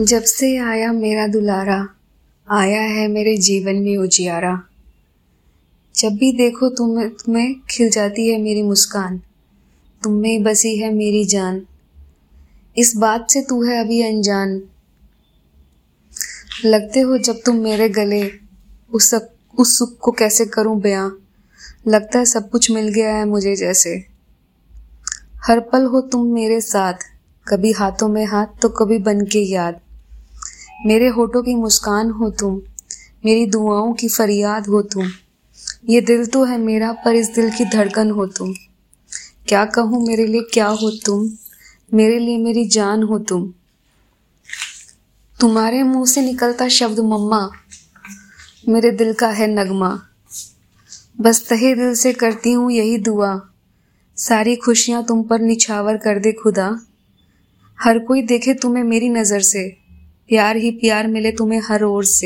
जब से आया मेरा दुलारा, आया है मेरे जीवन में उजियारा। जब भी देखो तुम्हें तुम्हें खिल जाती है मेरी मुस्कान, तुम में बसी है मेरी जान। इस बात से तू है अभी अनजान। लगते हो जब तुम मेरे गले, उस उस सुख को कैसे करूँ बयां? लगता है सब कुछ मिल गया है मुझे जैसे। हर पल हो तुम मेरे साथ, कभी हाथों में हाथ तो कभी बन के याद। मेरे होठों की मुस्कान हो तुम, मेरी दुआओं की फरियाद हो तुम। ये दिल तो है मेरा, पर इस दिल की धड़कन हो तुम। क्या कहूँ मेरे लिए क्या हो तुम? मेरे लिए मेरी जान हो तुम। तुम्हारे मुँह से निकलता शब्द मम्मा, मेरे दिल का है नगमा। बस तहे दिल से करती हूँ यही दुआ। सारी खुशियाँ तुम पर निछावर कर दे खुदा। हर कोई देखे तुम्हें मेरी नज़र से। प्यार ही प्यार मिले तुम्हें हर ओर से।